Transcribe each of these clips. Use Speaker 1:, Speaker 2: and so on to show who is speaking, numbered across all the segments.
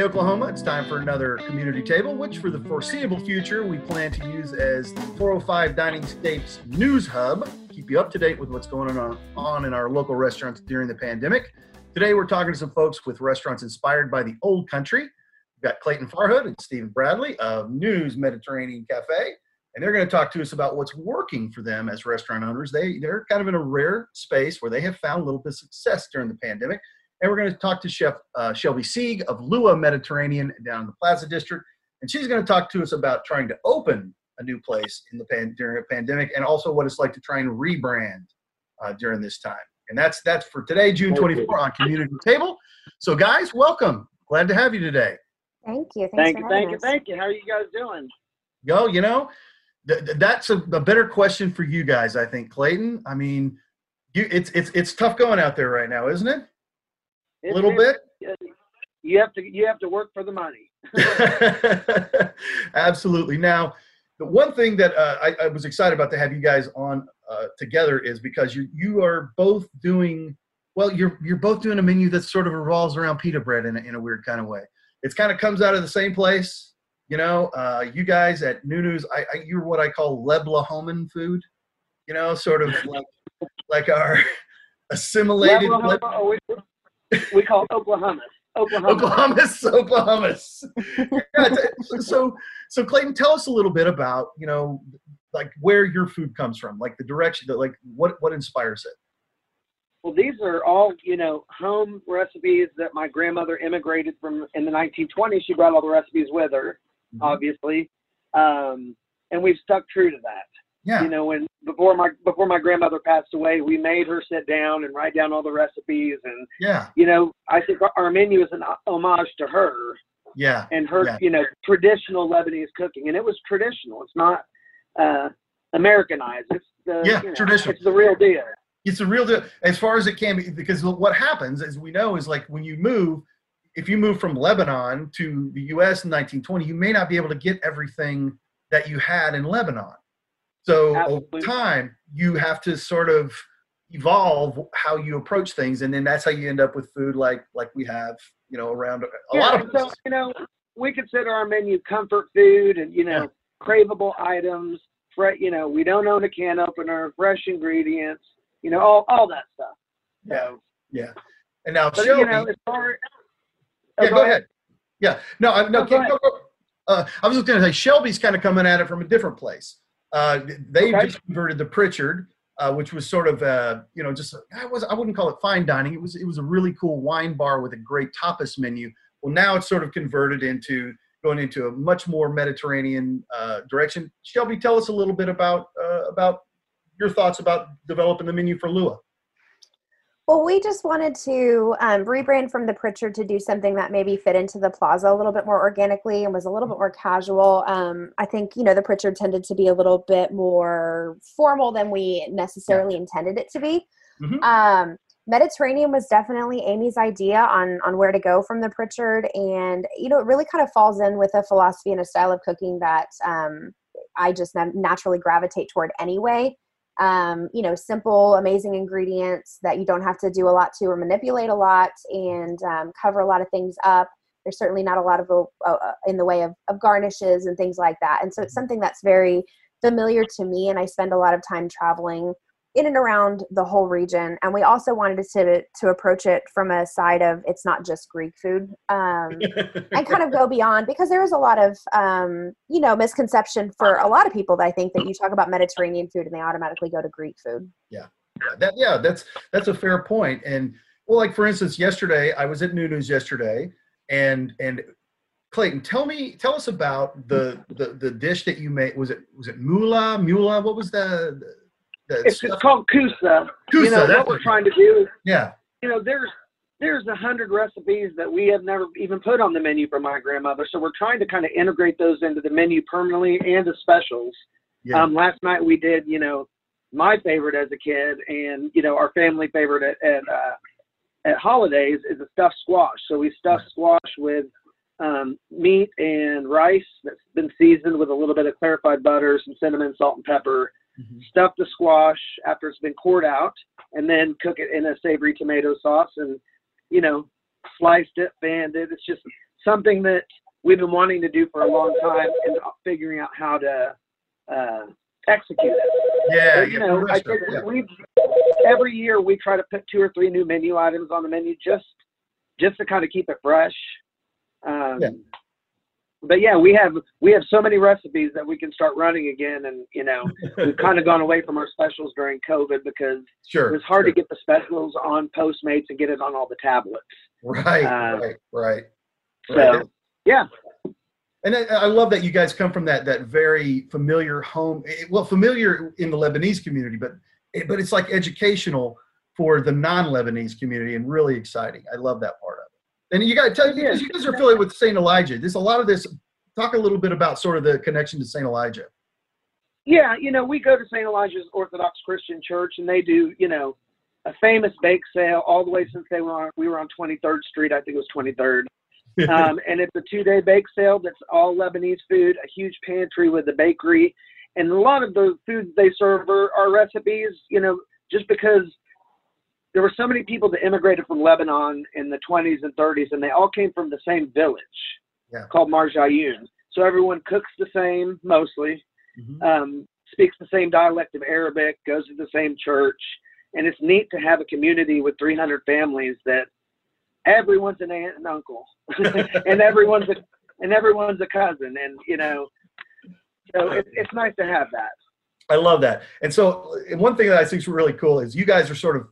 Speaker 1: Hey, Oklahoma, it's time for another community table, which for the foreseeable future we plan to use as the 405 Dining State's news hub. Keep you up to date with what's going on, in our local restaurants during the pandemic. Today we're talking to some folks with restaurants inspired by the old country. We've got Clayton Farhood and Stephen Bradley of Nunu's Mediterranean Cafe, and they're going to talk to us about what's working for them as restaurant owners. They, they're kind of in a rare space where they have found a little bit of success during the pandemic and we're going to talk to Chef uh, Shelby Sieg of Lua Mediterranean down in the Plaza District, and she's going to talk to us about trying to open a new place in the pan- during a pandemic, and also what it's like to try and rebrand uh, during this time. And that's that's for today, June 24, on Community Table. So, guys, welcome. Glad to have you today.
Speaker 2: Thank you. Thanks
Speaker 3: thank
Speaker 2: for
Speaker 3: you,
Speaker 2: having
Speaker 3: thank you,
Speaker 2: us.
Speaker 3: thank you. How are you guys doing?
Speaker 1: Go, you know, th- th- that's a, a better question for you guys, I think, Clayton. I mean, you, it's it's it's tough going out there right now, isn't it? A little bit.
Speaker 3: You have to you have to work for the money.
Speaker 1: Absolutely. Now, the one thing that uh, I, I was excited about to have you guys on uh, together is because you you are both doing well. You're you're both doing a menu that sort of revolves around pita bread in a, in a weird kind of way. It's kind of comes out of the same place. You know, uh, you guys at Nunu's, I, I you're what I call Leblahoman food. You know, sort of like like our assimilated.
Speaker 3: Oh, we, call it Oklahoma. Oklahoma.
Speaker 1: Oklahoma's, Oklahoma's. Yeah, so, so Clayton, tell us a little bit about you know, like where your food comes from, like the direction that, like what what inspires it.
Speaker 3: Well, these are all you know home recipes that my grandmother immigrated from in the 1920s. She brought all the recipes with her,
Speaker 1: Mm-hmm.
Speaker 3: obviously, um, and we've stuck true to that.
Speaker 1: Yeah,
Speaker 3: You know, when before my before my grandmother passed away, we made her sit down and write down all the recipes, and
Speaker 1: yeah,
Speaker 3: you know, I think our- menu is an homage to her.
Speaker 1: yeah,
Speaker 3: and her,
Speaker 1: Yeah.
Speaker 3: you know, traditional Lebanese cooking, and it was traditional. It's not uh, Americanized. It's the
Speaker 1: Yeah,
Speaker 3: you know,
Speaker 1: traditional.
Speaker 3: It's the real deal.
Speaker 1: it's a real deal as far as it can be because what happens as we know is like when you move if you move from lebanon to the us in 1920 you may not be able to get everything that you had in lebanon so over time you have to sort of evolve how you approach things and then that's how you end up with food like like we have you know around a
Speaker 3: yeah,
Speaker 1: lot of
Speaker 3: so you know, we consider our menu comfort food, and you know, craveable items. Fre- you know, we don't own a can opener, fresh ingredients. You know, all all that stuff.
Speaker 1: yeah
Speaker 3: So,
Speaker 1: yeah and now
Speaker 3: but
Speaker 1: Shelby,
Speaker 3: you know, as far oh,
Speaker 1: yeah, go ahead. Yeah, no, I, no,
Speaker 3: go
Speaker 1: keep- go- go. Uh, I was just going to say Shelby's kind of coming at it from a different place. Uh, they
Speaker 3: Okay.
Speaker 1: just converted the Pritchard, uh, which was sort of, uh, you know, just I was I wouldn't call it fine dining. It was it was a really cool wine bar with a great tapas menu. Well, now it's sort of converted into going into a much more Mediterranean uh, direction. Shelby, tell us a little bit about uh, about your thoughts about developing the menu for Lua.
Speaker 2: Well, we just wanted to um, rebrand from the Pritchard to do something that maybe fit into the plaza a little bit more organically and was a little bit more casual. Um, I think, you know, the Pritchard tended to be a little bit more formal than we necessarily intended it to be.
Speaker 1: Mhm.
Speaker 2: Um, Mediterranean was definitely Amy's idea on on where to go from the Pritchard, and you know, it really kind of falls in with a philosophy and a style of cooking that um, I just naturally gravitate toward anyway um, you know, simple, amazing ingredients that you don't have to do a lot to or manipulate a lot and um, cover a lot of things up. There's certainly not a lot of uh, uh, in the way of, of garnishes and things like that. And so it's something that's very familiar to me. And I spend a lot of time traveling in and around the whole region. And we also wanted to to approach it from a side of it's not just Greek food. Um, and kind of go beyond because there is a lot of um, you know misconception for a lot of people that I think that you talk about Mediterranean food and they automatically go to Greek food.
Speaker 1: Yeah, that yeah, that's that's a fair point. And well, like for instance, yesterday I was at Nunu's yesterday, and and Clayton, tell me, tell us about the the, the dish that you made. Was it was it mula mula? What was the
Speaker 3: it's, it's called kusa.
Speaker 1: Kusa,
Speaker 3: you know
Speaker 1: that's
Speaker 3: what we're trying to do.
Speaker 1: yeah
Speaker 3: you know, there's there's a hundred recipes that we have never even put on the menu for my grandmother. So we're trying to kind of integrate those into the menu permanently and the specials.
Speaker 1: Yeah.
Speaker 3: Um, last night we did, you know, my favorite as a kid, and you know, our family favorite at at, uh, at holidays is a stuffed squash. So we stuff squash with um, meat and rice that's been seasoned with a little bit of clarified butter, some cinnamon, salt, and pepper.
Speaker 1: Mhm.
Speaker 3: Stuff the squash after it's been cored out, and then cook it in a savory tomato sauce, and you know, sliced it, fanned it. It's just something that we've been wanting to do for a long time, and figuring out how to uh, execute it.
Speaker 1: Yeah,
Speaker 3: But,
Speaker 1: yeah,
Speaker 3: you know, I think
Speaker 1: yeah.
Speaker 3: we every year we try to put two or three new menu items on the menu just just to kind of keep it fresh. Um,
Speaker 1: Yeah.
Speaker 3: But yeah, we have we have so many recipes that we can start running again, and you know we've kind of gone away from our specials during COVID because
Speaker 1: Sure.
Speaker 3: it was hard
Speaker 1: sure.
Speaker 3: to get the specials on Postmates and get it on all the tablets.
Speaker 1: Right,
Speaker 3: uh,
Speaker 1: right, right.
Speaker 3: So
Speaker 1: Right.
Speaker 3: yeah,
Speaker 1: And I, I love that you guys come from that that very familiar home. eh, Well, familiar in the Lebanese community, but eh, but it's like educational for the non-Lebanese community and really exciting. I love that part of it. And you got to tell you, because you guys are affiliated with Saint Elijah. There's a lot of this. Talk a little bit about sort of the connection to Saint Elijah.
Speaker 3: Yeah, you know, we go to St. Elijah's Orthodox Christian Church, and they do, you know, a famous bake sale all the way since they were on. We were on 23rd Street, I think it was 23rd, um, and it's a two-day bake sale that's all Lebanese food, a huge pantry with a bakery, and a lot of the foods they serve are, are recipes, you know, just because there were so many people that immigrated from Lebanon in the 20s and 30s, and they all came from the same village
Speaker 1: Yeah.
Speaker 3: called Marjayoun. So everyone cooks the same mostly
Speaker 1: Mhm.
Speaker 3: um, speaks the same dialect of Arabic, goes to the same church, and it's neat to have a community with 300 families that everyone's an aunt and uncle, and everyone's a and everyone's a cousin, and you know, so it's it's nice to have that.
Speaker 1: I love that. And so, and one thing that I think is really cool is you guys are sort of,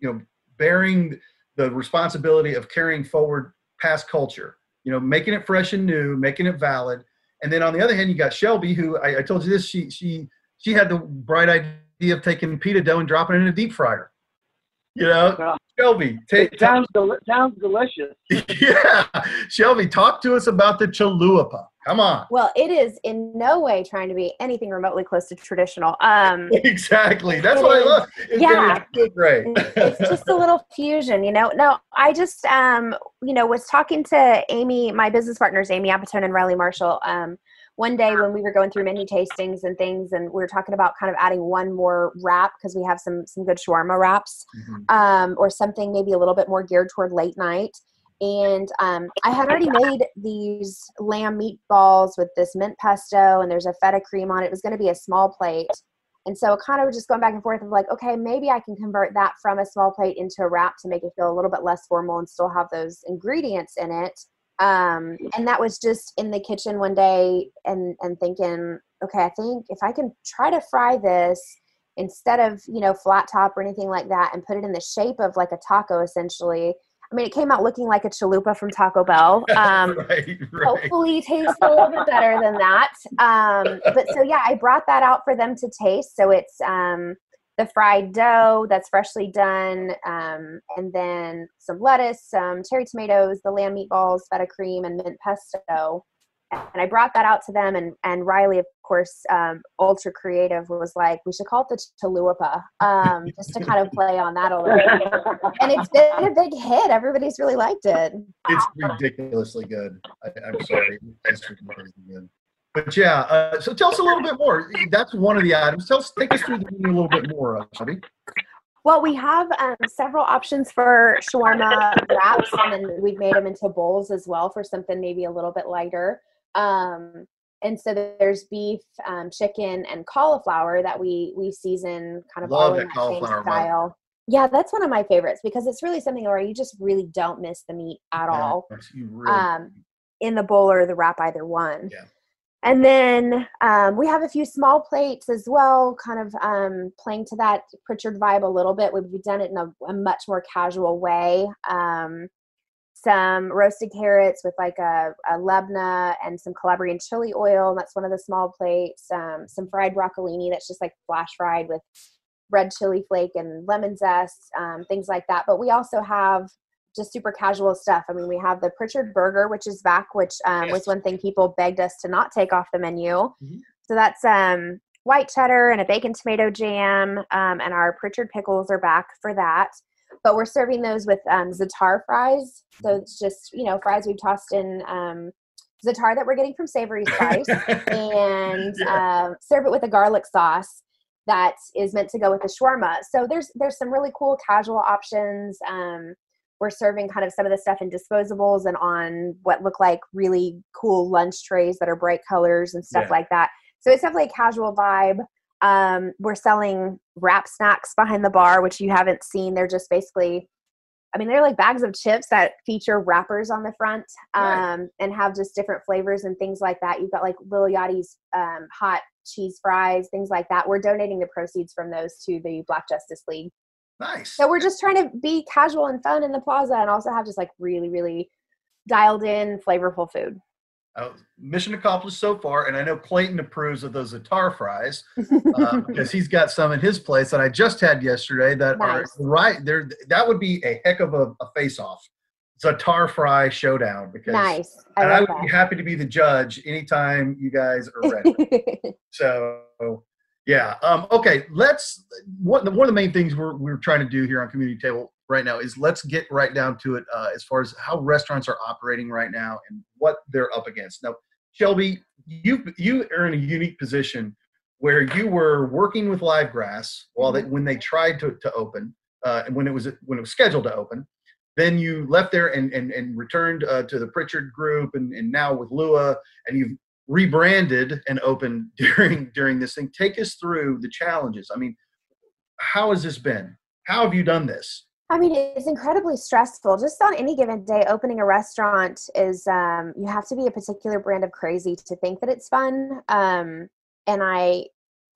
Speaker 1: you know, bearing the responsibility of carrying forward past culture. You know, making it fresh and new, making it valid. And then on the other hand, you got Shelby, who I, I told you this. She she she had the bright idea of taking pita dough and dropping it in a deep fryer. You know,
Speaker 3: Well,
Speaker 1: Shelby, take
Speaker 3: it sounds del- sounds delicious.
Speaker 1: yeah, Shelby, talk to us about the chalupa. Come on.
Speaker 2: Well, it is in no way trying to be anything remotely close to traditional. Um,
Speaker 1: Exactly. That's what I love. It's
Speaker 2: Yeah.
Speaker 1: great.
Speaker 2: it's just a little fusion, you know. No, I just um, you know, was talking to Amy, my business partners, Amy Apatone and Riley Marshall, um, one day when we were going through menu tastings and things, and we were talking about kind of adding one more wrap because we have some some good shawarma wraps,
Speaker 1: Mhm.
Speaker 2: um, or something maybe a little bit more geared toward late night. And um, I had already made these lamb meatballs with this mint pesto, and there's a feta cream on it. It was going to be a small plate. And so kind of just going back and forth of like, okay, maybe I can convert that from a small plate into a wrap to make it feel a little bit less formal and still have those ingredients in it. Um, and that was just in the kitchen one day and and thinking, okay, I think if I can try to fry this instead of you know flat top or anything like that and put it in the shape of like a taco essentially. I mean, it came out looking like a chalupa from Taco Bell. Um,
Speaker 1: right, right.
Speaker 2: hopefully tastes a little bit better than that um, but so yeah i brought that out for them to taste so it's um, the fried dough that's freshly done um, and then some lettuce some cherry tomatoes the lamb meatballs feta cream and mint pesto and i brought that out to them and, and riley of course um, ultra creative was like we should call it the chalupa um, just to kind of play on that a little bit and it's been a big hit everybody's really liked it
Speaker 1: It's ridiculously good. I, I'm sorry. It's ridiculously good. But yeah, uh, so tell us a little bit more. That's one of the items. Tell us, take us through the menu a little bit more, uh, Shelby.
Speaker 2: Well, we have um, several options for shawarma wraps, and then we've made them into bowls as well for something maybe a little bit lighter. Um, and so there's beef, um, chicken, and cauliflower that we we season kind of
Speaker 1: Love
Speaker 2: all in that same style. Yeah, that's one of my favorites because it's really something where you just really don't miss the meat at all
Speaker 1: really,
Speaker 2: um, in the bowl or the wrap, either one.
Speaker 1: Yeah.
Speaker 2: And then um, we have a few small plates as well, kind of um, playing to that Pritchard vibe a little bit. We've done it in a, a much more casual way. Um, some roasted carrots with like a, a lebna and some Calabrian chili oil. And that's one of the small plates. Um, some fried broccolini that's just like flash fried with red chili flake and lemon zest, um, things like that. But we also have just super casual stuff. I mean, we have the Pritchard burger, which is back, which um, yes. was one thing people begged us to not take off the menu. Mm-hmm. So that's um, white cheddar and a bacon tomato jam, um, and our Pritchard pickles are back for that. But we're serving those with um, za'atar fries. So it's just you know fries we've tossed in um, za'atar that we're getting from Savory Spice, and yeah. Um, serve it with a garlic sauce that is meant to go with the shawarma. So there's there's some really cool casual options. Um, we're serving kind of some of the stuff in disposables and on what look like really cool lunch trays that are bright colors and stuff yeah. like that. So it's definitely a casual vibe. Um, we're selling wrap snacks behind the bar, which you haven't seen. They're just basically, I mean, they're like bags of chips that feature wrappers on the front um, right. and have just different flavors and things like that. You've got like Lil Yachty's um, hot cheese fries, things like that. We're donating the proceeds from those to the Black Justice League.
Speaker 1: Nice.
Speaker 2: So we're just trying to be casual and fun in the plaza and also have just like really, really dialed in, flavorful food.
Speaker 1: Uh, mission accomplished so far, and I know Clayton approves of those za'atar fries uh, because he's got some in his place that I just had yesterday that nice. are right there. That would be a heck of a, a face-off. Za'atar fry showdown because
Speaker 2: nice.
Speaker 1: I, I would that. be happy to be the judge anytime you guys are ready. so yeah. Um, okay. Let's. One, one of the main things we're we're trying to do here on Community Table right now is let's get right down to it uh, as far as how restaurants are operating right now and what they're up against. Now, Shelby, you you are in a unique position where you were working with Livegrass while they when they tried to to open uh, and when it was when it was scheduled to open. Then you left there and and, and returned uh, to the Pritchard Group and, and now with Lua, and you've rebranded and opened during during this thing. Take us through the challenges. I mean, how has this been? How have you done this?
Speaker 2: I mean, it's incredibly stressful. Just on any given day, opening a restaurant is um, you have to be a particular brand of crazy to think that it's fun. Um, and I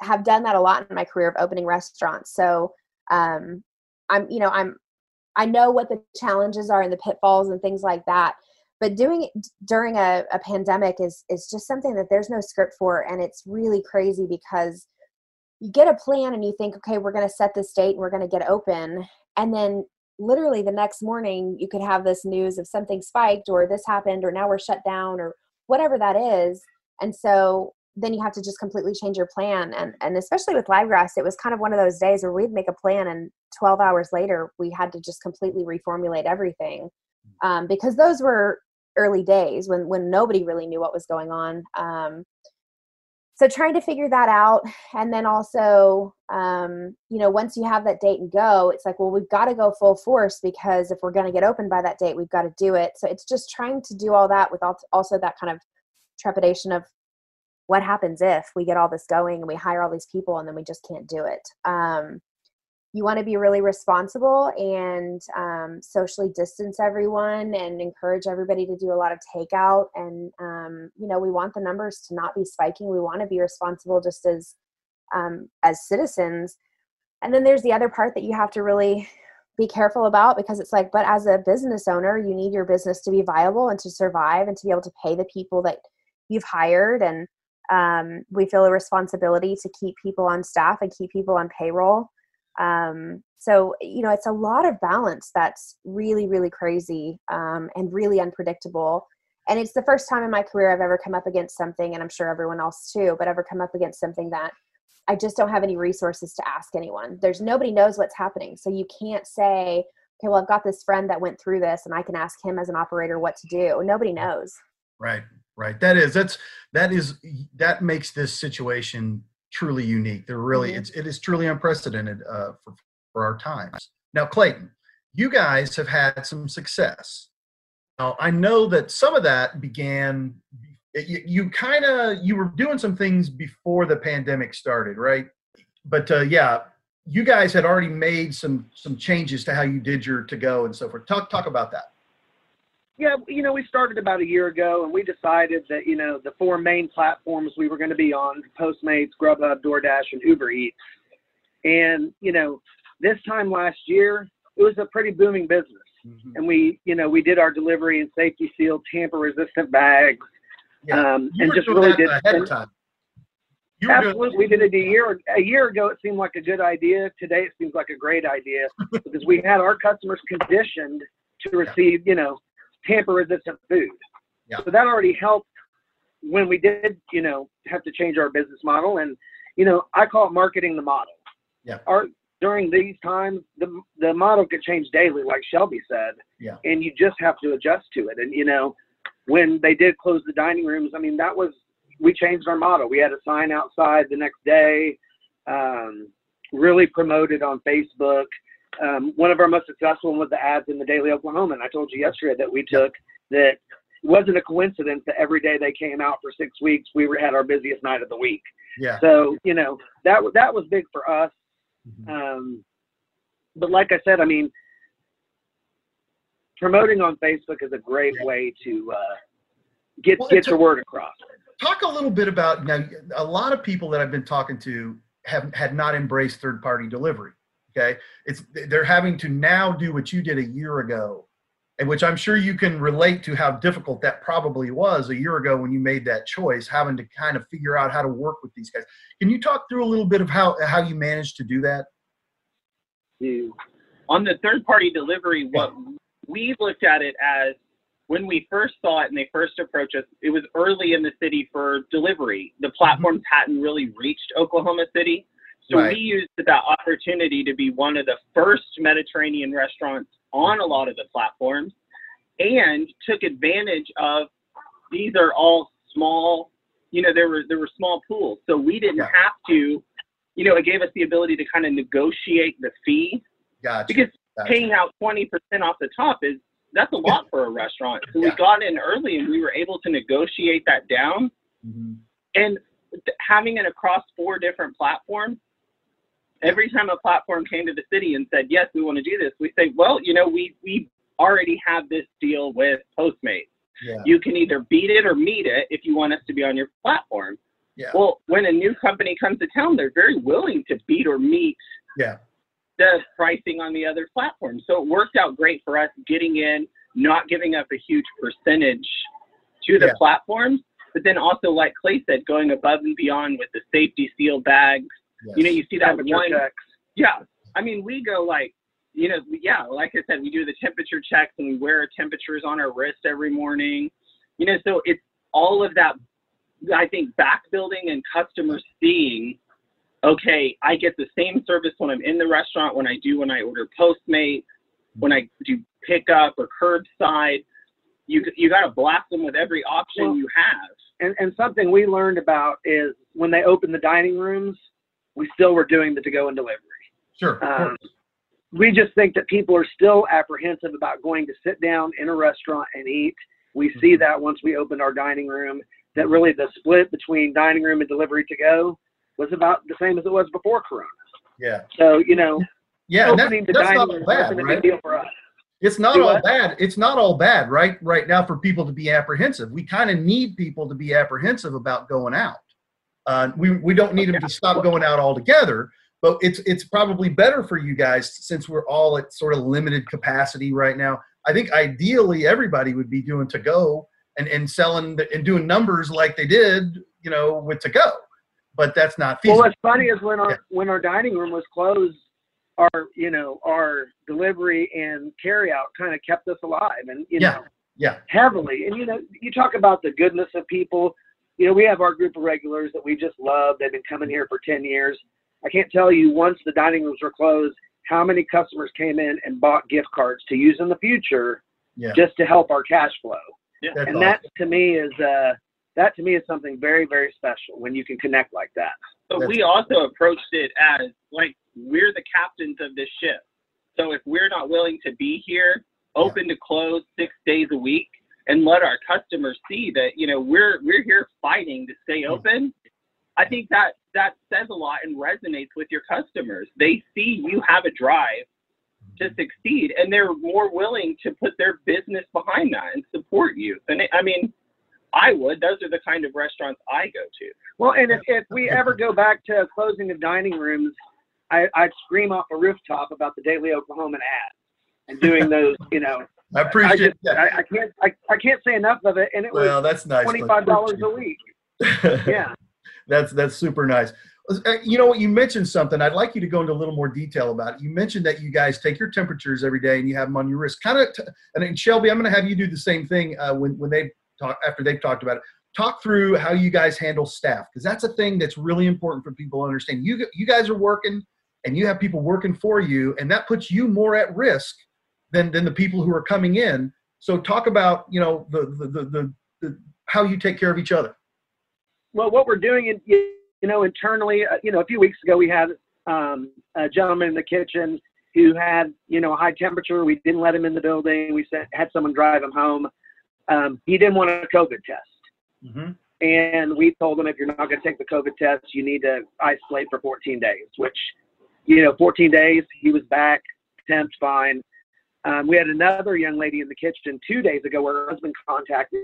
Speaker 2: have done that a lot in my career of opening restaurants. So um, I'm, you know, I'm, I know what the challenges are and the pitfalls and things like that but doing it during a, a pandemic is is just something that there's no script for and it's really crazy because you get a plan and you think okay we're going to set this date and we're going to get open and then literally the next morning you could have this news of something spiked or this happened or now we're shut down or whatever that is. And so then you have to just completely change your plan. And and especially with livegrass it was kind of one of those days where we'd make a plan and 12 hours later we had to just completely reformulate everything um, because those were early days when when nobody really knew what was going on. Um, so trying to figure that out and then also um, you know once you have that date and go it's like well we've got to go full force because if we're going to get open by that date we've got to do it. So it's just trying to do all that with also that kind of trepidation of what happens if we get all this going and we hire all these people and then we just can't do it. Um, you want to be really responsible and um, socially distance everyone and encourage everybody to do a lot of takeout and um, you know we want the numbers to not be spiking. We want to be responsible just as um, as citizens. And then there's the other part that you have to really be careful about because it's like but as a business owner you need your business to be viable and to survive and to be able to pay the people that you've hired. And um, we feel a responsibility to keep people on staff and keep people on payroll um, so you know it's a lot of balance that's really really crazy um, and really unpredictable and it's the first time in my career i've ever come up against something and i'm sure everyone else too but ever come up against something that i just don't have any resources to ask anyone. There's nobody knows what's happening so you can't say okay well i've got this friend that went through this and i can ask him as an operator what to do. Nobody knows.
Speaker 1: Right right that is that's that is that makes this situation truly unique. They're really mm-hmm. it's it is truly unprecedented uh, for for our times. Now, Clayton, you guys have had some success. Now, I know that some of that began. You, you kind of you were doing some things before the pandemic started, right? But uh, yeah, you guys had already made some some changes to how you did your to go and so forth. Talk talk about that.
Speaker 3: Yeah, you know, we started about a year ago, and we decided that you know the four main platforms we were going to be on: Postmates, Grubhub, DoorDash, and Uber Eats. And you know, this time last year, it was a pretty booming business, mm-hmm. and we, you know, we did our delivery and safety sealed tamper-resistant bags,
Speaker 1: yeah. um, and just really did. Ahead of time. You
Speaker 3: Absolutely, we did it a year a year ago. It seemed like a good idea. Today, it seems like a great idea because we had our customers conditioned to receive, you know, tamper-resistant food.
Speaker 1: Yeah.
Speaker 3: So that already helped when we did, you know, have to change our business model. And you know, I call it marketing the model.
Speaker 1: Yeah.
Speaker 3: Our during these times, the the model could change daily, like Shelby said.
Speaker 1: Yeah.
Speaker 3: And you just have to adjust to it. And you know, when they did close the dining rooms, I mean, that was we changed our model. We had a sign outside the next day, um, really promoted on Facebook. Um, one of our most successful one was the ads in the Daily Oklahoman. I told you yesterday that we took that it wasn't a coincidence that every day they came out for six weeks, we were had our busiest night of the week.
Speaker 1: yeah.
Speaker 3: So you know that that was big for us.
Speaker 1: Mhm.
Speaker 3: Um, but like I said, I mean, promoting on Facebook is a great
Speaker 1: Yeah.
Speaker 3: way to uh, get
Speaker 1: Well,
Speaker 3: get
Speaker 1: a-
Speaker 3: your word across.
Speaker 1: Talk a little bit about now. A lot of people that I've been talking to have had not embraced third-party delivery. Okay, it's they're having to now do what you did a year ago, and which I'm sure you can relate to how difficult that probably was a year ago when you made that choice, having to kind of figure out how to work with these guys. Can you talk through a little bit of how how you managed to do that?
Speaker 4: On the third party delivery, what we looked at it as when we first saw it and they first approached us, it was early in the city for delivery. The mm-hmm. platforms hadn't really reached Oklahoma City. So
Speaker 1: Right.
Speaker 4: we used that opportunity to be one of the first Mediterranean restaurants on a lot of the platforms and took advantage of these are all small, you know, there were there were small pools. So we didn't
Speaker 1: Yeah.
Speaker 4: have to, you know, it gave us the ability to kind of negotiate the fee
Speaker 1: Gotcha.
Speaker 4: because
Speaker 1: gotcha.
Speaker 4: paying out 20% off the top is that's a lot for a restaurant. So
Speaker 1: Yeah.
Speaker 4: we got in early and we were able to negotiate that down.
Speaker 1: Mhm.
Speaker 4: And having it across four different platforms, every time a platform came to the city and said, yes, we want to do this, we say, well, you know, we, we already have this deal with Postmates.
Speaker 1: Yeah.
Speaker 4: You can either beat it or meet it if you want us to be on your platform.
Speaker 1: Yeah.
Speaker 4: Well, when a new company comes to town, they're very willing to beat or meet
Speaker 1: Yeah.
Speaker 4: the pricing on the other platforms. So it worked out great for us getting in, not giving up a huge percentage to the
Speaker 1: Yeah.
Speaker 4: platforms, but then also, like Clay said, going above and beyond with the safety seal bags. You know, you see that
Speaker 3: temperature
Speaker 4: one.
Speaker 3: checks.
Speaker 4: Yeah. I mean, we go like, you know, yeah, like I said, we do the temperature checks and we wear our temperatures on our wrist every morning. You know, so it's all of that, I think, back building and customers seeing, okay, I get the same service when I'm in the restaurant, when I do when I order Postmate, when I do pickup or curbside. You, you got to blast them with every option
Speaker 3: Well,
Speaker 4: you have.
Speaker 3: And, and something we learned about is when they open the dining rooms, we still were doing the to-go and delivery.
Speaker 1: Sure.
Speaker 3: Um, we just think that people are still apprehensive about going to sit down in a restaurant and eat. We
Speaker 1: Mm-hmm.
Speaker 3: see that once we opened our dining room, that really the split between dining room and delivery to go was about the same as it was before Corona.
Speaker 1: Yeah.
Speaker 3: So, you know,
Speaker 1: Yeah. and that-
Speaker 3: the
Speaker 1: that's
Speaker 3: dining
Speaker 1: not
Speaker 3: room
Speaker 1: bad,
Speaker 3: wasn't a
Speaker 1: right?
Speaker 3: big deal for us.
Speaker 1: It's not all bad. It's not all bad, right? Right now, for people to be apprehensive, we kind of need people to be apprehensive about going out. Uh, we we don't need them to stop going out altogether, but it's it's probably better for you guys since we're all at sort of limited capacity right now. I think ideally everybody would be doing to go and and selling the, and doing numbers like they did, you know, with to go. But that's not feasible.
Speaker 3: Well, what's funny is when our
Speaker 1: Yeah.
Speaker 3: when our dining room was closed, our you know our delivery and carryout kind of kept us alive, and you
Speaker 1: Yeah.
Speaker 3: know
Speaker 1: yeah.
Speaker 3: heavily. And you know, you talk about the goodness of people. You know, we have our group of regulars that we just love. They've been coming here for ten years. I can't tell you once the dining rooms were closed, how many customers came in and bought gift cards to use in the future
Speaker 1: Yeah.
Speaker 3: just to help our cash flow.
Speaker 1: That's
Speaker 3: and
Speaker 1: awesome.
Speaker 3: that to me is uh that to me is something very very special when you can connect like that.
Speaker 4: But
Speaker 1: That's-
Speaker 4: we also approached it as like we're the captains of this ship. So if we're not willing to be here, open to close six days a week, and let our customers see that you know we're we're here fighting to stay mm-hmm. open, I think that that says a lot and resonates with your customers. They see you have a drive to mm-hmm. succeed, and they're more willing to put their business behind that and support you. And it, I mean, I would. Those are the kind of restaurants I go to.
Speaker 3: Well, and if, if we ever go back to closing of dining rooms, I, I'd scream off a rooftop about the Daily Oklahoman ad and doing those. You know,
Speaker 1: I
Speaker 3: I
Speaker 1: appreciate
Speaker 3: just
Speaker 1: that.
Speaker 3: I, I can't I, I can't say enough of it, and it was
Speaker 1: well, that's nice.
Speaker 3: twenty five dollars a
Speaker 1: week.
Speaker 3: week. Yeah,
Speaker 1: that's that's super nice. Uh, you know what? You mentioned something. I'd like you to go into a little more detail about it. You mentioned that you guys take your temperatures every day and you have them on your wrist. Kind of, t- and then Shelby, I'm going to have you do the same thing uh, when when they talk after they've talked about it. Talk through how you guys handle staff because that's a thing that's really important for people to understand. You you guys are working and you have people working for you, and that puts you more at risk than than the people who are coming in. So talk about you know the the the, the, the how you take care of each other.
Speaker 3: Well, what we're doing, in, you know, internally, uh, you know, a few weeks ago we had um, a gentleman in the kitchen who had, you know, a high temperature. We didn't let him in the building. We sent, had someone drive him home. Um, he didn't want a COVID test. Mm-hmm. And we told him if you're not going to take the COVID test, you need to isolate for 14 days, which, you know, 14 days, he was back, temp's fine. Um, we had another young lady in the kitchen two days ago where her husband contacted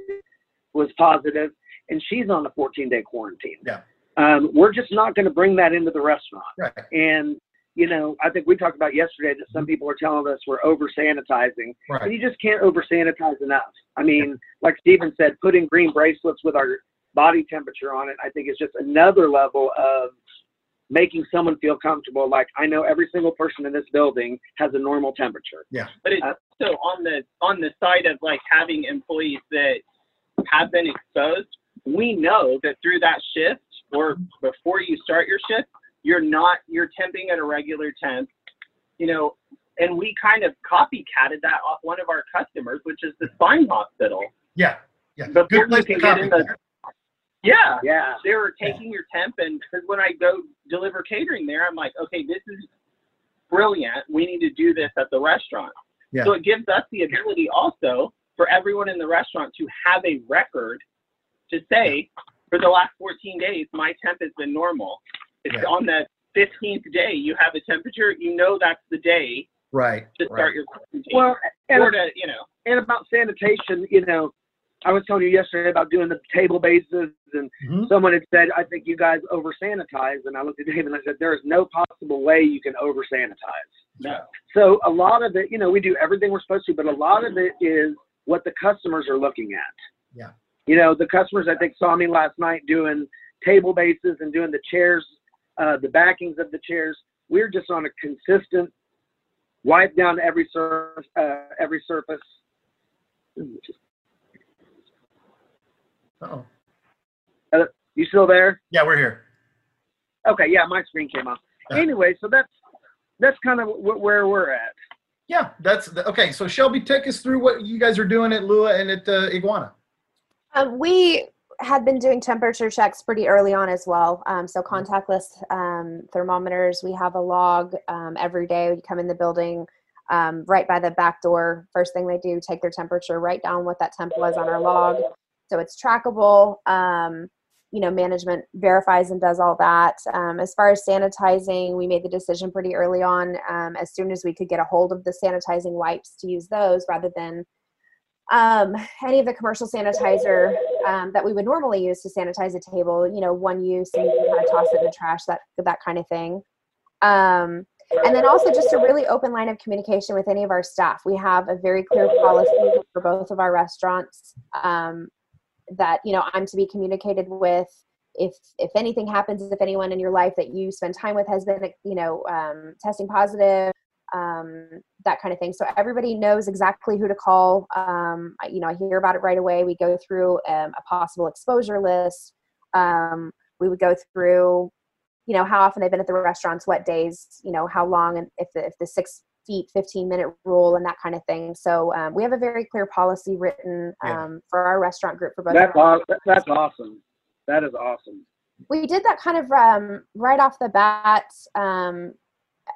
Speaker 3: was positive, and she's on a 14 day quarantine.
Speaker 1: Yeah.
Speaker 3: Um, we're just not going to bring that into the restaurant.
Speaker 1: Right.
Speaker 3: And you know, I think we talked about yesterday that some people are telling us we're over sanitizing,
Speaker 1: right.
Speaker 3: and you just can't over sanitize enough. I mean, yeah. like Stephen said, putting green bracelets with our body temperature on it, I think is just another level of making someone feel comfortable. Like I know every single person in this building has a normal temperature.
Speaker 1: Yeah.
Speaker 4: But it's uh, so on the on the side of like having employees that have been exposed, we know that through that shift or before you start your shift, you're not you're temping at a regular temp, you know, and we kind of copycatted that off one of our customers, which is the spine hospital.
Speaker 1: Yeah. Yeah.
Speaker 4: Before Good place you can get in the, yeah,
Speaker 3: yeah.
Speaker 4: They were taking your temp, and because when I go deliver catering there, I'm like, okay, this is brilliant. We need to do this at the restaurant.
Speaker 1: Yeah.
Speaker 4: So it gives us the ability also for everyone in the restaurant to have a record to say, for the last 14 days, my temp has been normal. It's yeah. on the 15th day you have a temperature, you know that's the day
Speaker 1: right
Speaker 4: to start
Speaker 1: right.
Speaker 4: your quarantine.
Speaker 3: Well, and,
Speaker 4: or to, you know,
Speaker 3: and about sanitation, you know, I was telling you yesterday about doing the table bases, and mm-hmm. someone had said, I think you guys over sanitize. And I looked at Dave and I said, there is no possible way you can over sanitize.
Speaker 1: No.
Speaker 3: So a lot of it, you know, we do everything we're supposed to, but a lot of it is what the customers are looking at.
Speaker 1: Yeah.
Speaker 3: You know, the customers I think saw me last night doing table bases and doing the chairs, uh, the backings of the chairs. We're just on a consistent wipe down every surface, uh, every surface.
Speaker 1: Oh.
Speaker 3: You still there?
Speaker 1: Yeah, we're here.
Speaker 3: Okay, yeah, my screen came off. Anyway, so that's that's kind of where we're at.
Speaker 1: Yeah, that's the, okay. So Shelby, take us through what you guys are doing at Lua and at uh, Iguana.
Speaker 2: Um, we had been doing temperature checks pretty early on as well. Um, so contactless um, thermometers. We have a log um, every day. We come in the building um, right by the back door. First thing they do, take their temperature, write down what that temp was on our log, so it's trackable. Um, you know management verifies and does all that um, as far as sanitizing we made the decision pretty early on um, as soon as we could get a hold of the sanitizing wipes to use those rather than um, any of the commercial sanitizer um, that we would normally use to sanitize a table you know one use and you kind of toss it in the trash that that kind of thing um, and then also just a really open line of communication with any of our staff we have a very clear policy for both of our restaurants um, that you know i'm to be communicated with. If if anything happens if anyone in your life that you spend time with has been you know um, testing positive um, that kind of thing. So everybody knows exactly who to call. Um, you know i hear about it right away. We go through um, a possible exposure list. Um, we would go through you know how often they've been at the restaurants what days you know how long and if the, if the six feet 15 minute rule and that kind of thing so um, we have a very clear policy written yeah. Um, for our restaurant group for both
Speaker 3: that's, awesome. that's awesome that is awesome
Speaker 2: we did that kind of um, right off the bat um,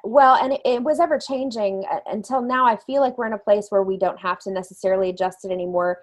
Speaker 2: well and it, it, was ever changing uh, until now i feel like we're in a place where we don't have to necessarily adjust it anymore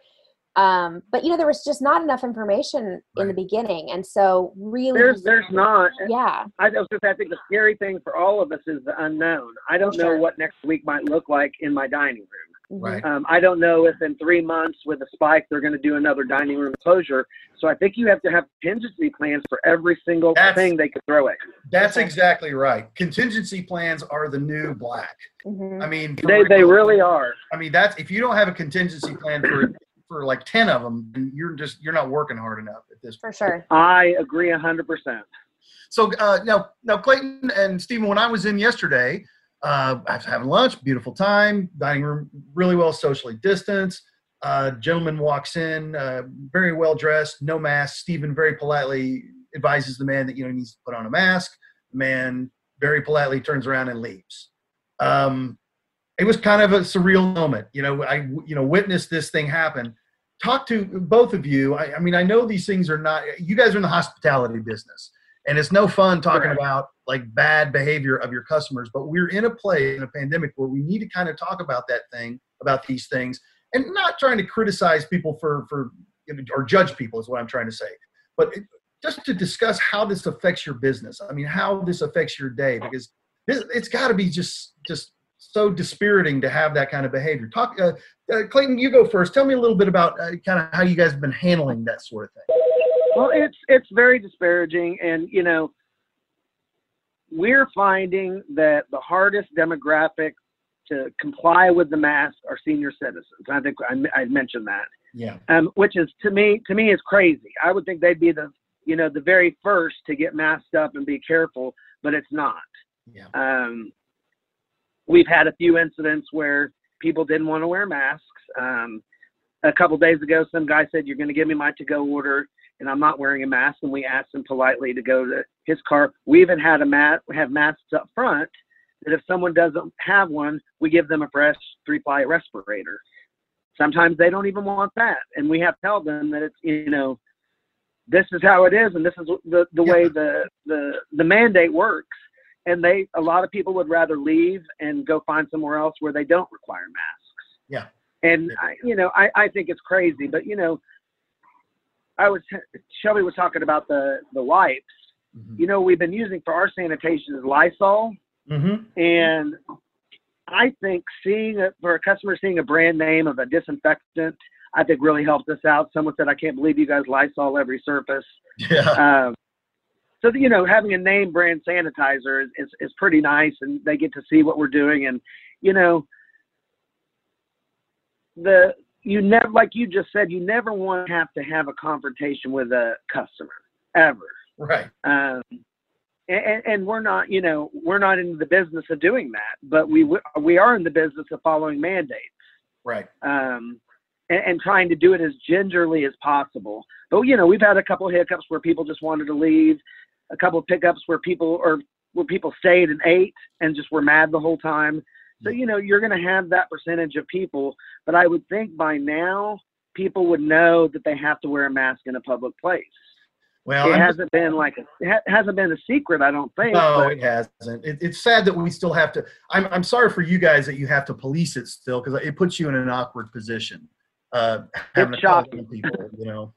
Speaker 2: um, but you know there was just not enough information right. in the beginning and so really
Speaker 3: there's there's not.
Speaker 2: Yeah.
Speaker 3: I was just i think the scary thing for all of us is the unknown. I don't sure. know what next week might look like in my dining room.
Speaker 1: Right.
Speaker 3: Um, i don't know if in three months with a spike they're going to do another dining room closure. So i think you have to have contingency plans for every single that's, thing they could throw at you.
Speaker 1: That's exactly right. Contingency plans are the new black. Mm-hmm. i mean
Speaker 3: they, they really are.
Speaker 1: I mean that's if you don't have a contingency plan for for like ten of them, then you're just you're not working hard enough at this.
Speaker 2: For
Speaker 1: point.
Speaker 2: sure.
Speaker 3: I agree hundred percent.
Speaker 1: So uh, now, now Clayton and Stephen, when I was in yesterday, uh, I was having lunch, beautiful time, dining room, really well socially distanced. Uh, gentleman walks in, uh, very well dressed, no mask. Stephen very politely advises the man that you know he needs to put on a mask. The man very politely turns around and leaves. Um, it was kind of a surreal moment, you know. I you know witnessed this thing happen. Talk to both of you. I, I mean, I know these things are not. You guys are in the hospitality business and it's no fun talking
Speaker 3: Right.
Speaker 1: about like bad behavior of your customers but we're in a place in a pandemic where we need to kind of talk about that thing about these things and not trying to criticize people for for or judge people is what i'm trying to say but it, just to discuss how this affects your business i mean how this affects your day because this, it's got to be just just so dispiriting to have that kind of behavior talk uh, uh, clayton you go first tell me a little bit about uh, kind of how you guys have been handling that sort of thing
Speaker 3: Well, it's it's very disparaging, and you know, we're finding that the hardest demographic to comply with the mask are senior citizens. I think I, I mentioned that,
Speaker 1: yeah
Speaker 3: um, which is to me to me is crazy. I would think they'd be the you know the very first to get masked up and be careful, but it's not.
Speaker 1: yeah
Speaker 3: Um, we've had a few incidents where people didn't want to wear masks. Um, a couple days ago, some guy said, "You're going to give me my to-go order, and I'm not wearing a mask." And we asked him politely to go to his car. We even had a mat have masks up front that if someone doesn't have one, we give them a fresh three-ply respirator. Sometimes they don't even want that, and we have to tell them that it's you know this is how it is, and this is the the way the the the mandate works and they a lot of people would rather leave and go find somewhere else where they don't require masks.
Speaker 1: Yeah.
Speaker 3: And I, you know, I, I think it's crazy, but you know, I was Shelby was talking about the the wipes. You know, we've been using for our sanitation is Lysol,
Speaker 1: Mm-hmm.
Speaker 3: and I think seeing a, for a customer seeing a brand name of a disinfectant, I think really helped us out. Someone said, "I can't believe you guys Lysol every surface."
Speaker 1: Yeah.
Speaker 3: Um, so you know, having a name brand sanitizer is, is is pretty nice, and they get to see what we're doing. And you know, the you never like you just said, you never want to have to have a confrontation with a customer ever.
Speaker 1: Right.
Speaker 3: Um, and, and we're not, you know, we're not in the business of doing that, but we we are in the business of following mandates
Speaker 1: Right.
Speaker 3: um, and, and trying to do it as gingerly as possible. But you know, we've had a couple hiccups where people just wanted to leave, a couple of pickups where people or where people stayed and ate and just were mad the whole time. So you know, you're going to have that percentage of people, but I would think by now people would know that they have to wear a mask in a public place.
Speaker 1: Well,
Speaker 3: it
Speaker 1: I'm-
Speaker 3: hasn't been like a, it hasn't been a secret, I don't think.
Speaker 1: no,
Speaker 3: but-
Speaker 1: it hasn't. It, it's sad that we still have to. I'm, I'm sorry for you guys that you have to police it still because it puts you in an awkward position. Uh, having to call
Speaker 3: shocking.
Speaker 1: people, you know,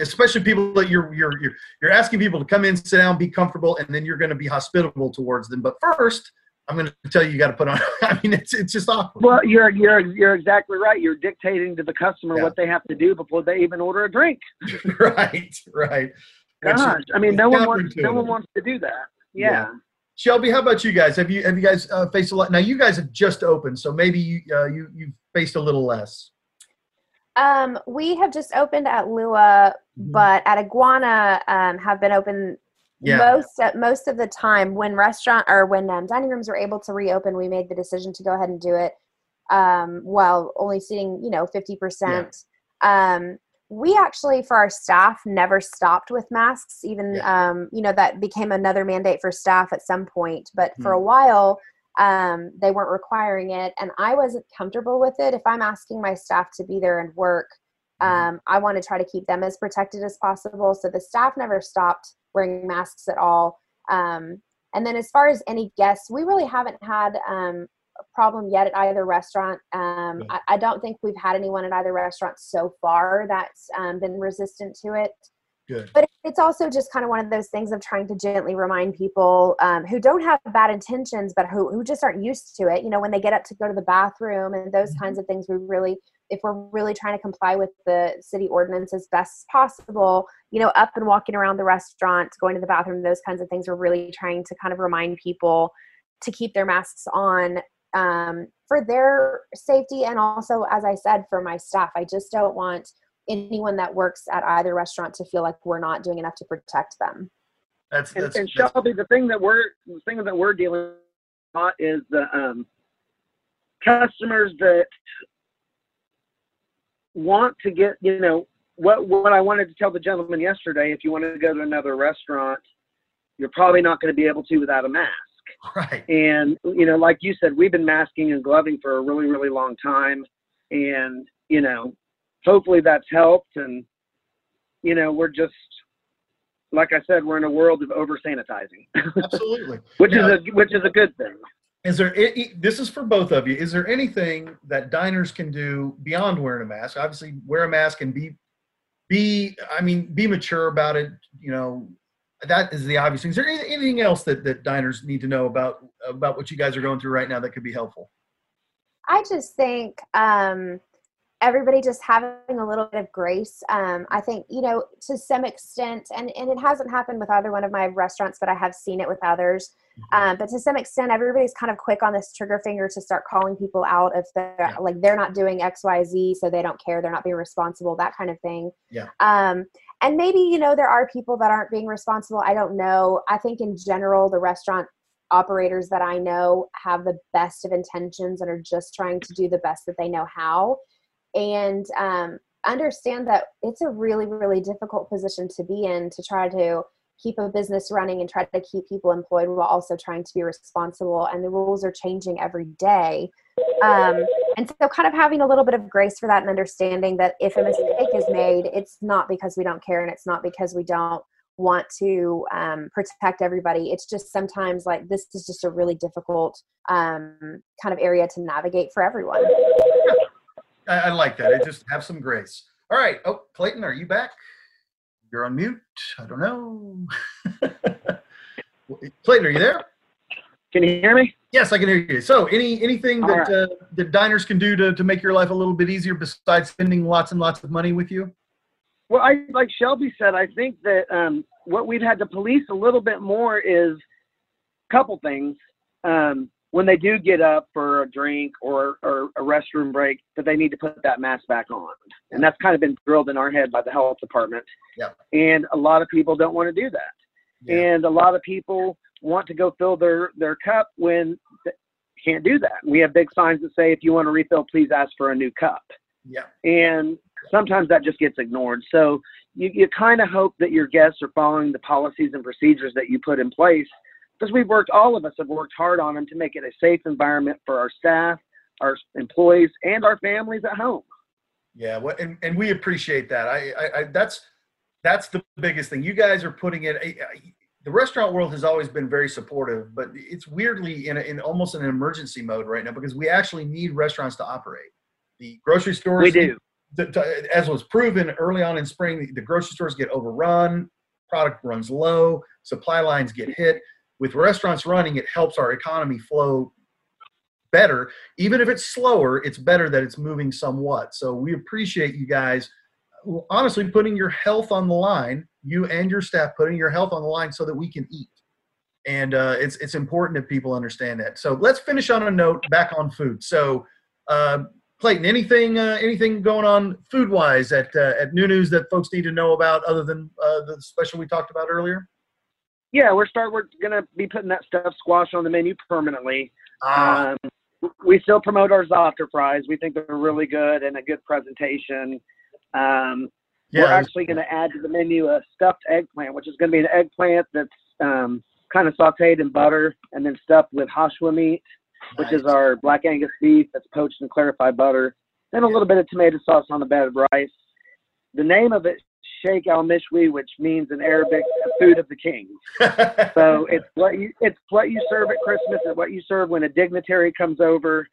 Speaker 1: especially people that you're you're you're you're asking people to come in, sit down, be comfortable, and then you're going to be hospitable towards them. But first, I'm going to tell you you got to put on. I mean, it's it's just awkward.
Speaker 3: Well, you're you're you're exactly right. You're dictating to the customer
Speaker 1: Yeah.
Speaker 3: what they have to do before they even order a drink.
Speaker 1: right, right.
Speaker 3: Gosh, I mean, no one wants no one wants to do that.
Speaker 1: Yeah.
Speaker 3: Yeah.
Speaker 1: Shelby, how about you guys? Have you have you guys uh, faced a lot? Now you guys have just opened, so maybe you uh, you you faced a little less.
Speaker 2: Um, we have just opened at Lua,
Speaker 1: Mhm.
Speaker 2: but at Iguana um, have been open
Speaker 1: Yeah.
Speaker 2: most uh, most of the time. When restaurant or when um, dining rooms were able to reopen, we made the decision to go ahead and do it um, while only seating you know fifty percent. Um, we actually, for our staff, never stopped with masks. Even um, you know that became another mandate for staff at some point, but for a while um, they weren't requiring it, and I wasn't comfortable with it. If I'm asking my staff to be there and work, um, I want to try to keep them as protected as possible. So the staff never stopped wearing masks at all. Um, and then as far as any guests, we really haven't had um, a problem yet at either restaurant. Um. I, I don't think we've had anyone at either restaurant so far that's um, been resistant to it
Speaker 1: Good.
Speaker 2: but it's also just kind of one of those things of trying to gently remind people um, who don't have bad intentions but who, who just aren't used to it you know when they get up to go to the bathroom and those
Speaker 1: Mhm.
Speaker 2: kinds of things we really if we're really trying to comply with the city ordinance as best as possible you know up and walking around the restaurant going to the bathroom those kinds of things we're really trying to kind of remind people to keep their masks on um, for their safety and also, as I said, for my staff. I just don't want anyone that works at either restaurant to feel like we're not doing enough to protect them.
Speaker 1: That's,
Speaker 3: And,
Speaker 1: that's,
Speaker 3: and
Speaker 1: that's-
Speaker 3: Shelby, the thing that we're the thing that we're dealing with is the um, customers that want to get you know what what I wanted to tell the gentleman yesterday. If you wanted to go to another restaurant, you're probably not going to be able to without a mask.
Speaker 1: right.
Speaker 3: And you know, like you said, we've been masking and gloving for a really really long time, and you know, hopefully that's helped. And you know, we're just like I said, we're in a world of over sanitizing.
Speaker 1: Absolutely.
Speaker 3: which
Speaker 1: Now-
Speaker 3: is a which is a good thing.
Speaker 1: Is there? i- i- This is for both of you. Is there anything that diners can do beyond wearing a mask? Obviously, wear a mask and be, be. I mean, be mature about it. You know, that is the obvious thing. Is there anything else that that diners need to know about about what you guys are going through right now that could be helpful?
Speaker 2: I just think um, everybody just having a little bit of grace. Um, I think, you know, to some extent, and, and it hasn't happened with either one of my restaurants, but I have seen it with others. Um, but to some extent, everybody's kind of quick on this trigger finger to start calling people out if they're
Speaker 1: Yeah.
Speaker 2: like they're not doing X, Y, Z, so they don't care, they're not being responsible, that kind of thing.
Speaker 1: Yeah.
Speaker 2: Um, and maybe you know there are people that aren't being responsible. I don't know. I think in general, the restaurant operators that I know have the best of intentions and are just trying to do the best that they know how, and um, understand that it's a really, really difficult position to be in to try to keep a business running and try to keep people employed while also trying to be responsible. And the rules are changing every day. Um, and so, kind of having a little bit of grace for that and understanding that if a mistake is made, it's not because we don't care and it's not because we don't want to um, protect everybody. It's just sometimes like this is just a really difficult um, kind of area to navigate for everyone.
Speaker 1: I, I like that. I just have some grace. All right. Oh, Clayton, are you back? You're on mute. I don't know. Clayton, are you there?
Speaker 3: Can you hear me?
Speaker 1: Yes, I can hear you. So, any anything
Speaker 3: All
Speaker 1: that
Speaker 3: right.
Speaker 1: uh, that diners can do to, to make your life a little bit easier besides spending lots and lots of money with you?
Speaker 3: Well, I like Shelby said, I think that um, what we've had to police a little bit more is a couple things. Um, when they do get up for a drink or, or a restroom break, that they need to put that mask back on. And that's kind of been drilled in our head by the health department.
Speaker 1: Yep.
Speaker 3: And a lot of people don't want to do that. And a lot of people want to go fill their, their cup when they can't do that. We have big signs that say, if you want to refill, please ask for a new cup
Speaker 1: yeah.
Speaker 3: and sometimes that just gets ignored. So you, you kind of hope that your guests are following the policies and procedures that you put in place because we've worked, all of us have worked hard on them to make it a safe environment for our staff, our employees, and our families at home.
Speaker 1: Yeah, what and, and we appreciate that. I, I, I that's that's the biggest thing. You guys are putting it. I, I, the restaurant world has always been very supportive, but it's weirdly in a, in almost an emergency mode right now because we actually need restaurants to operate. The grocery stores
Speaker 3: We do.
Speaker 1: the- to- as was proven early on in spring, the grocery stores get overrun, product runs low, supply lines get hit. With restaurants running, it helps our economy flow better. Even if it's slower, it's better that it's moving somewhat. So we appreciate you guys honestly putting your health on the line, you and your staff putting your health on the line so that we can eat. And uh, it's it's important that people understand that. So let's finish on a note back on food. So uh, Clayton, anything uh, anything going on food wise at uh, at Nunu's that folks need to know about other than uh, the special we talked about earlier?
Speaker 3: Yeah, we're start. We're gonna be putting that stuffed squash on the menu permanently.
Speaker 1: Ah,
Speaker 3: Um, we still promote our za'atar fries. We think they're really good and a good presentation. Um, We're actually going to add to the menu a stuffed eggplant, which is going to be an eggplant that's um, kind of sauteed in butter and then stuffed with hashwa meat, which is our black Angus beef that's poached in clarified butter, then a little bit of tomato sauce on the bed of rice. The name of it, Sheikh al Mahshi, which means in Arabic, food of the king. So it's what you it's what you serve at Christmas and what you serve when a dignitary comes over.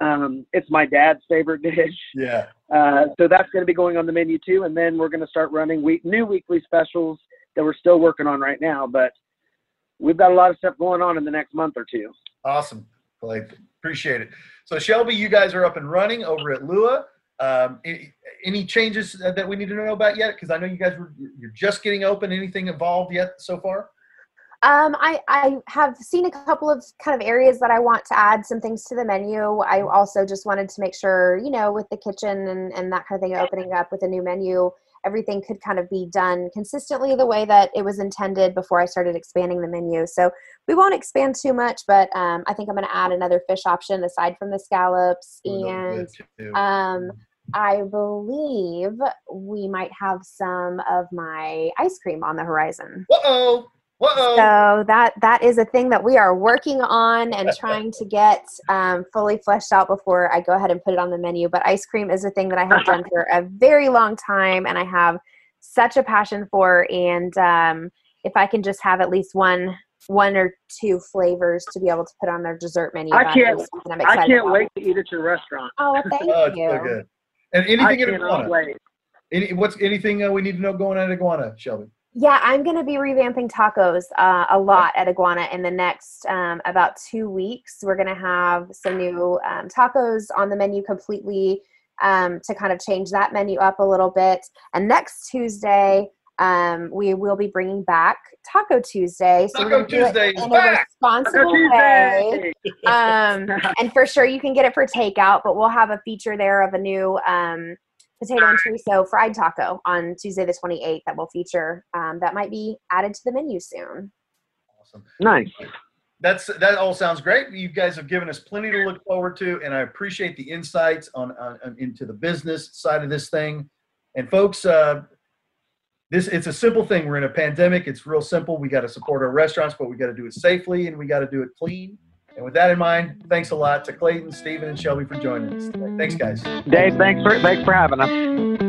Speaker 3: Um, it's my dad's favorite dish.
Speaker 1: yeah.
Speaker 3: Uh, so that's going to be going on the menu too, and then we're going to start running week new weekly specials that we're still working on right now. But we've got a lot of stuff going on in the next month or two.
Speaker 1: Awesome. Well, appreciate it. So Shelby, you guys are up and running over at Lua. Um, any, any changes that we need to know about yet? Because I know you guys were you're just getting open. Anything involved yet so far?
Speaker 2: Um, I, I have seen a couple of kind of areas that I want to add some things to the menu. I also just wanted to make sure, you know, with the kitchen and, and that kind of thing opening up with a new menu, everything could kind of be done consistently the way that it was intended before I started expanding the menu. So we won't expand too much, but um, I think I'm going to add another fish option aside from the scallops. And um, I believe we might have some of my ice cream on the horizon.
Speaker 1: Uh-oh. Whoa.
Speaker 2: So that that is a thing that we are working on and trying to get um, fully fleshed out before I go ahead and put it on the menu. But ice cream is a thing that I have done for a very long time, and I have such a passion for. And um, if I can just have at least one one or two flavors to be able to put on their dessert menu,
Speaker 3: I can't. I can't
Speaker 2: about.
Speaker 3: wait to eat at your restaurant.
Speaker 2: Oh, thank
Speaker 1: oh,
Speaker 2: you.
Speaker 1: So good. And anything
Speaker 3: I
Speaker 1: in Iguana?
Speaker 3: Wait.
Speaker 1: Any, what's anything uh, we need to know going on at Iguana, Shelby?
Speaker 2: Yeah, I'm going to be revamping tacos uh, a lot at Iguana in the next um, about two weeks. We're going to have some new um, tacos on the menu completely um, to kind of change that menu up a little bit. And next Tuesday, um, we will be bringing back Taco Tuesday.
Speaker 1: So Taco Tuesday
Speaker 2: in a responsible way. Um, and for sure, you can get it for takeout, but we'll have a feature there of a new um, potato and chorizo fried taco on Tuesday the 28th that will feature um, that might be added to the menu soon.
Speaker 1: Awesome.
Speaker 3: Nice.
Speaker 1: That's that all sounds great. You guys have given us plenty to look forward to, and I appreciate the insights on, on, on into the business side of this thing. And folks, uh, this it's a simple thing. We're in a pandemic. It's real simple. We got to support our restaurants, but we got to do it safely and we got to do it clean. And with that in mind, thanks a lot to Clayton, Stephen, and Shelby for joining us today. Thanks, guys.
Speaker 3: Dave, thanks for thanks for having us.